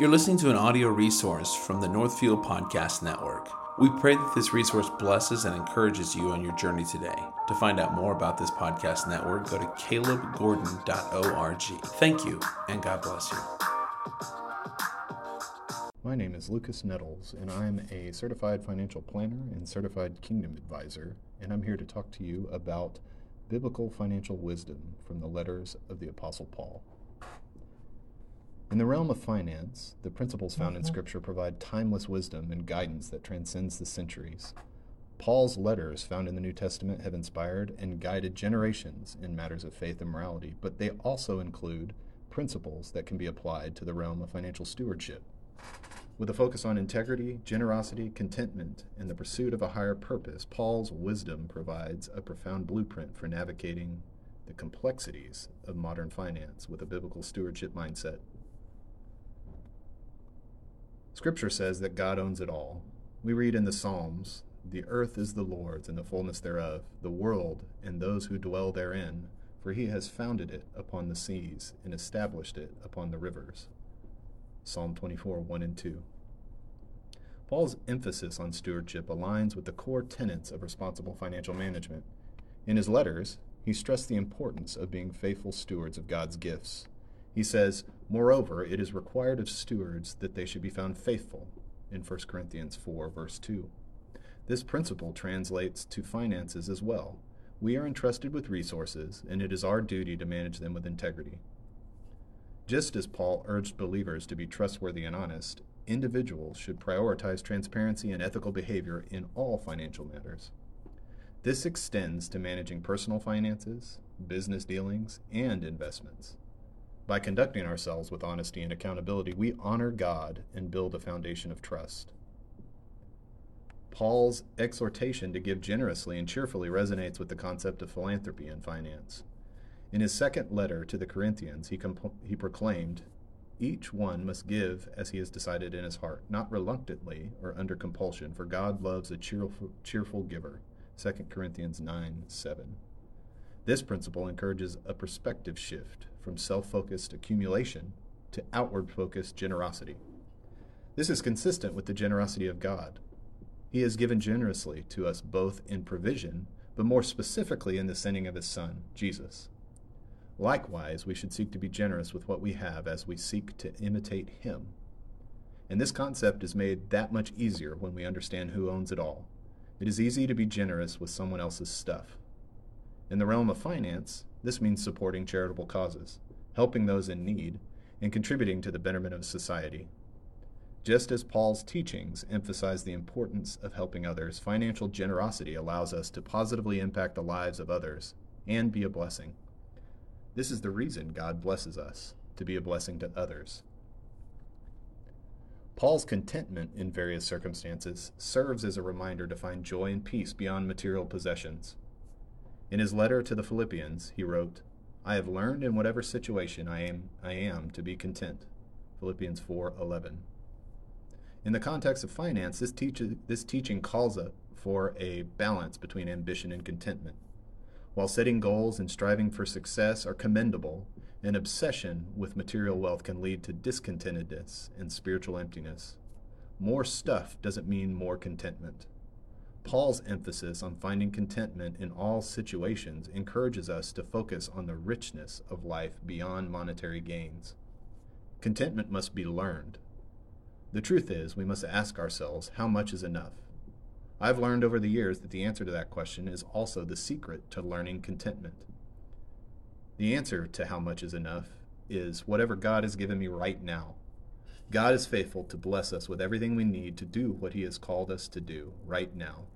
You're listening to an audio resource from the Northfield Podcast Network. We pray that this resource blesses and encourages you on your journey today. To find out more about this podcast network, go to calebgordon.org. Thank you, and God bless you. My name is Lucas Nettles, and I'm a certified financial planner and certified kingdom advisor, and I'm here to talk to you about biblical financial wisdom from the letters of the Apostle Paul. In the realm of finance, the principles found in mm-hmm. Scripture provide timeless wisdom and guidance that transcends the centuries. Paul's letters found in the New Testament have inspired and guided generations in matters of faith and morality, but they also include principles that can be applied to the realm of financial stewardship. With a focus on integrity, generosity, contentment, and the pursuit of a higher purpose, Paul's wisdom provides a profound blueprint for navigating the complexities of modern finance with a biblical stewardship mindset. Scripture says that God owns it all. We read in the Psalms, The earth is the Lord's and the fullness thereof, the world and those who dwell therein, for he has founded it upon the seas and established it upon the rivers. Psalm 24, 1 and 2. Paul's emphasis on stewardship aligns with the core tenets of responsible financial management. In his letters, he stressed the importance of being faithful stewards of God's gifts. He says, Moreover, it is required of stewards that they should be found faithful, in 1 Corinthians 4, verse 2. This principle translates to finances as well. We are entrusted with resources, and it is our duty to manage them with integrity. Just as Paul urged believers to be trustworthy and honest, individuals should prioritize transparency and ethical behavior in all financial matters. This extends to managing personal finances, business dealings, and investments. By conducting ourselves with honesty and accountability, we honor God and build a foundation of trust. Paul's exhortation to give generously and cheerfully resonates with the concept of philanthropy and finance. In his second letter to the Corinthians, he, comp- he proclaimed, Each one must give as he has decided in his heart, not reluctantly or under compulsion, for God loves a cheerful, cheerful giver. 2 Corinthians 9 7. This principle encourages a perspective shift from self focused accumulation to outward focused generosity. This is consistent with the generosity of God. He has given generously to us both in provision, but more specifically in the sending of His Son, Jesus. Likewise, we should seek to be generous with what we have as we seek to imitate Him. And this concept is made that much easier when we understand who owns it all. It is easy to be generous with someone else's stuff. In the realm of finance, this means supporting charitable causes, helping those in need, and contributing to the betterment of society. Just as Paul's teachings emphasize the importance of helping others, financial generosity allows us to positively impact the lives of others and be a blessing. This is the reason God blesses us, to be a blessing to others. Paul's contentment in various circumstances serves as a reminder to find joy and peace beyond material possessions. In his letter to the Philippians, he wrote, I have learned in whatever situation I am, I am to be content. Philippians 4:11. In the context of finance, this, teach, this teaching calls up for a balance between ambition and contentment. While setting goals and striving for success are commendable, an obsession with material wealth can lead to discontentedness and spiritual emptiness. More stuff doesn't mean more contentment. Paul's emphasis on finding contentment in all situations encourages us to focus on the richness of life beyond monetary gains. Contentment must be learned. The truth is, we must ask ourselves how much is enough? I've learned over the years that the answer to that question is also the secret to learning contentment. The answer to how much is enough is whatever God has given me right now. God is faithful to bless us with everything we need to do what He has called us to do right now.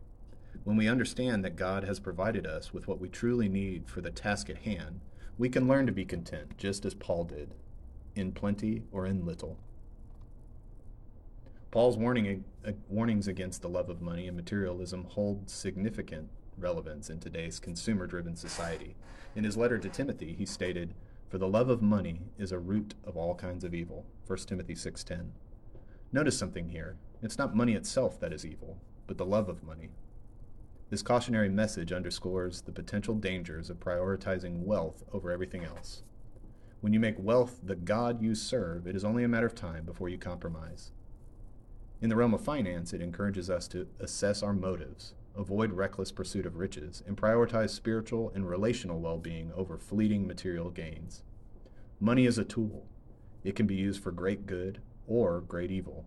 When we understand that God has provided us with what we truly need for the task at hand, we can learn to be content, just as Paul did, in plenty or in little. Paul's warning, uh, warnings against the love of money and materialism hold significant relevance in today's consumer driven society. In his letter to Timothy, he stated, for the love of money is a root of all kinds of evil. 1 Timothy 6:10. Notice something here. It's not money itself that is evil, but the love of money. This cautionary message underscores the potential dangers of prioritizing wealth over everything else. When you make wealth the God you serve, it is only a matter of time before you compromise. In the realm of finance, it encourages us to assess our motives, avoid reckless pursuit of riches, and prioritize spiritual and relational well being over fleeting material gains. Money is a tool, it can be used for great good or great evil.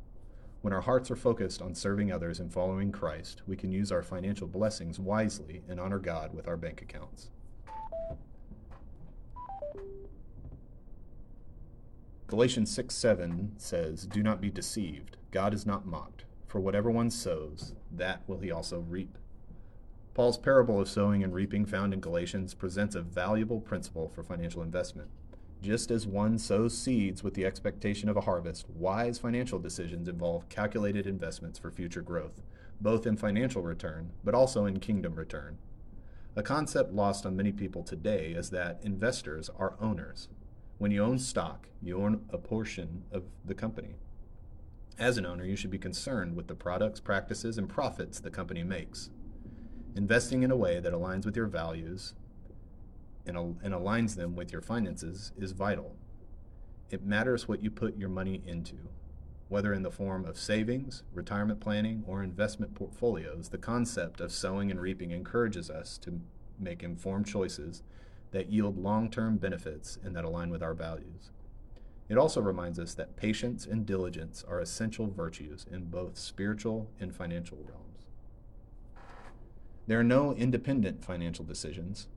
When our hearts are focused on serving others and following Christ, we can use our financial blessings wisely and honor God with our bank accounts. Galatians 6 7 says, Do not be deceived. God is not mocked. For whatever one sows, that will he also reap. Paul's parable of sowing and reaping found in Galatians presents a valuable principle for financial investment. Just as one sows seeds with the expectation of a harvest, wise financial decisions involve calculated investments for future growth, both in financial return, but also in kingdom return. A concept lost on many people today is that investors are owners. When you own stock, you own a portion of the company. As an owner, you should be concerned with the products, practices, and profits the company makes. Investing in a way that aligns with your values and, and aligns them with your finances is vital. It matters what you put your money into. Whether in the form of savings, retirement planning, or investment portfolios, the concept of sowing and reaping encourages us to make informed choices that yield long term benefits and that align with our values. It also reminds us that patience and diligence are essential virtues in both spiritual and financial realms. There are no independent financial decisions.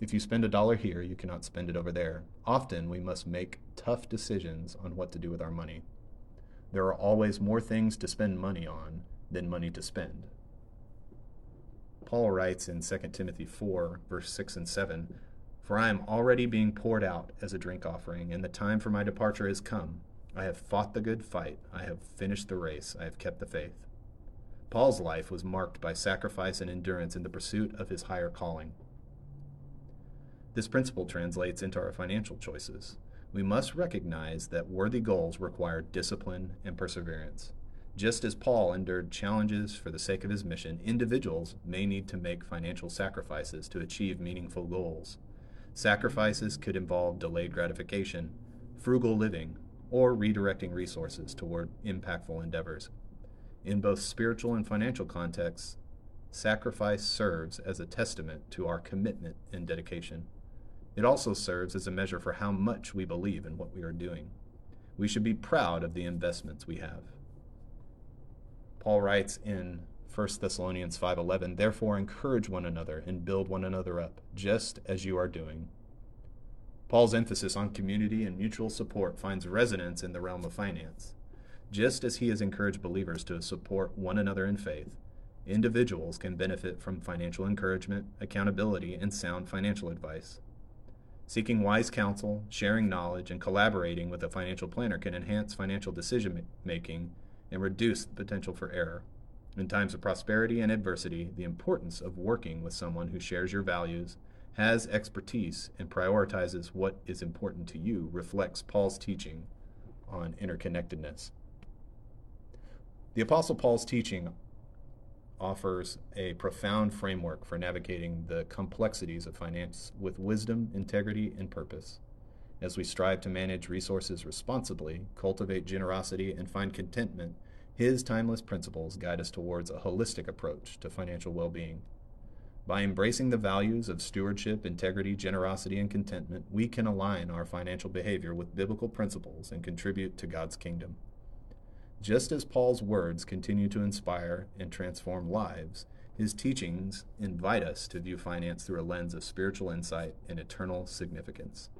If you spend a dollar here, you cannot spend it over there. Often we must make tough decisions on what to do with our money. There are always more things to spend money on than money to spend. Paul writes in 2 Timothy 4, verse 6 and 7 for I am already being poured out as a drink offering, and the time for my departure is come. I have fought the good fight, I have finished the race, I have kept the faith. Paul's life was marked by sacrifice and endurance in the pursuit of his higher calling. This principle translates into our financial choices. We must recognize that worthy goals require discipline and perseverance. Just as Paul endured challenges for the sake of his mission, individuals may need to make financial sacrifices to achieve meaningful goals. Sacrifices could involve delayed gratification, frugal living, or redirecting resources toward impactful endeavors. In both spiritual and financial contexts, sacrifice serves as a testament to our commitment and dedication. It also serves as a measure for how much we believe in what we are doing. We should be proud of the investments we have. Paul writes in 1 Thessalonians 5:11 Therefore encourage one another and build one another up just as you are doing. Paul's emphasis on community and mutual support finds resonance in the realm of finance. Just as he has encouraged believers to support one another in faith, individuals can benefit from financial encouragement, accountability, and sound financial advice. Seeking wise counsel, sharing knowledge, and collaborating with a financial planner can enhance financial decision making and reduce the potential for error. In times of prosperity and adversity, the importance of working with someone who shares your values, has expertise, and prioritizes what is important to you reflects Paul's teaching on interconnectedness. The Apostle Paul's teaching offers a profound framework for navigating the complexities of finance with wisdom, integrity, and purpose. As we strive to manage resources responsibly, cultivate generosity, and find contentment his timeless principles guide us towards a holistic approach to financial well being. By embracing the values of stewardship, integrity, generosity, and contentment, we can align our financial behavior with biblical principles and contribute to God's kingdom. Just as Paul's words continue to inspire and transform lives, his teachings invite us to view finance through a lens of spiritual insight and eternal significance.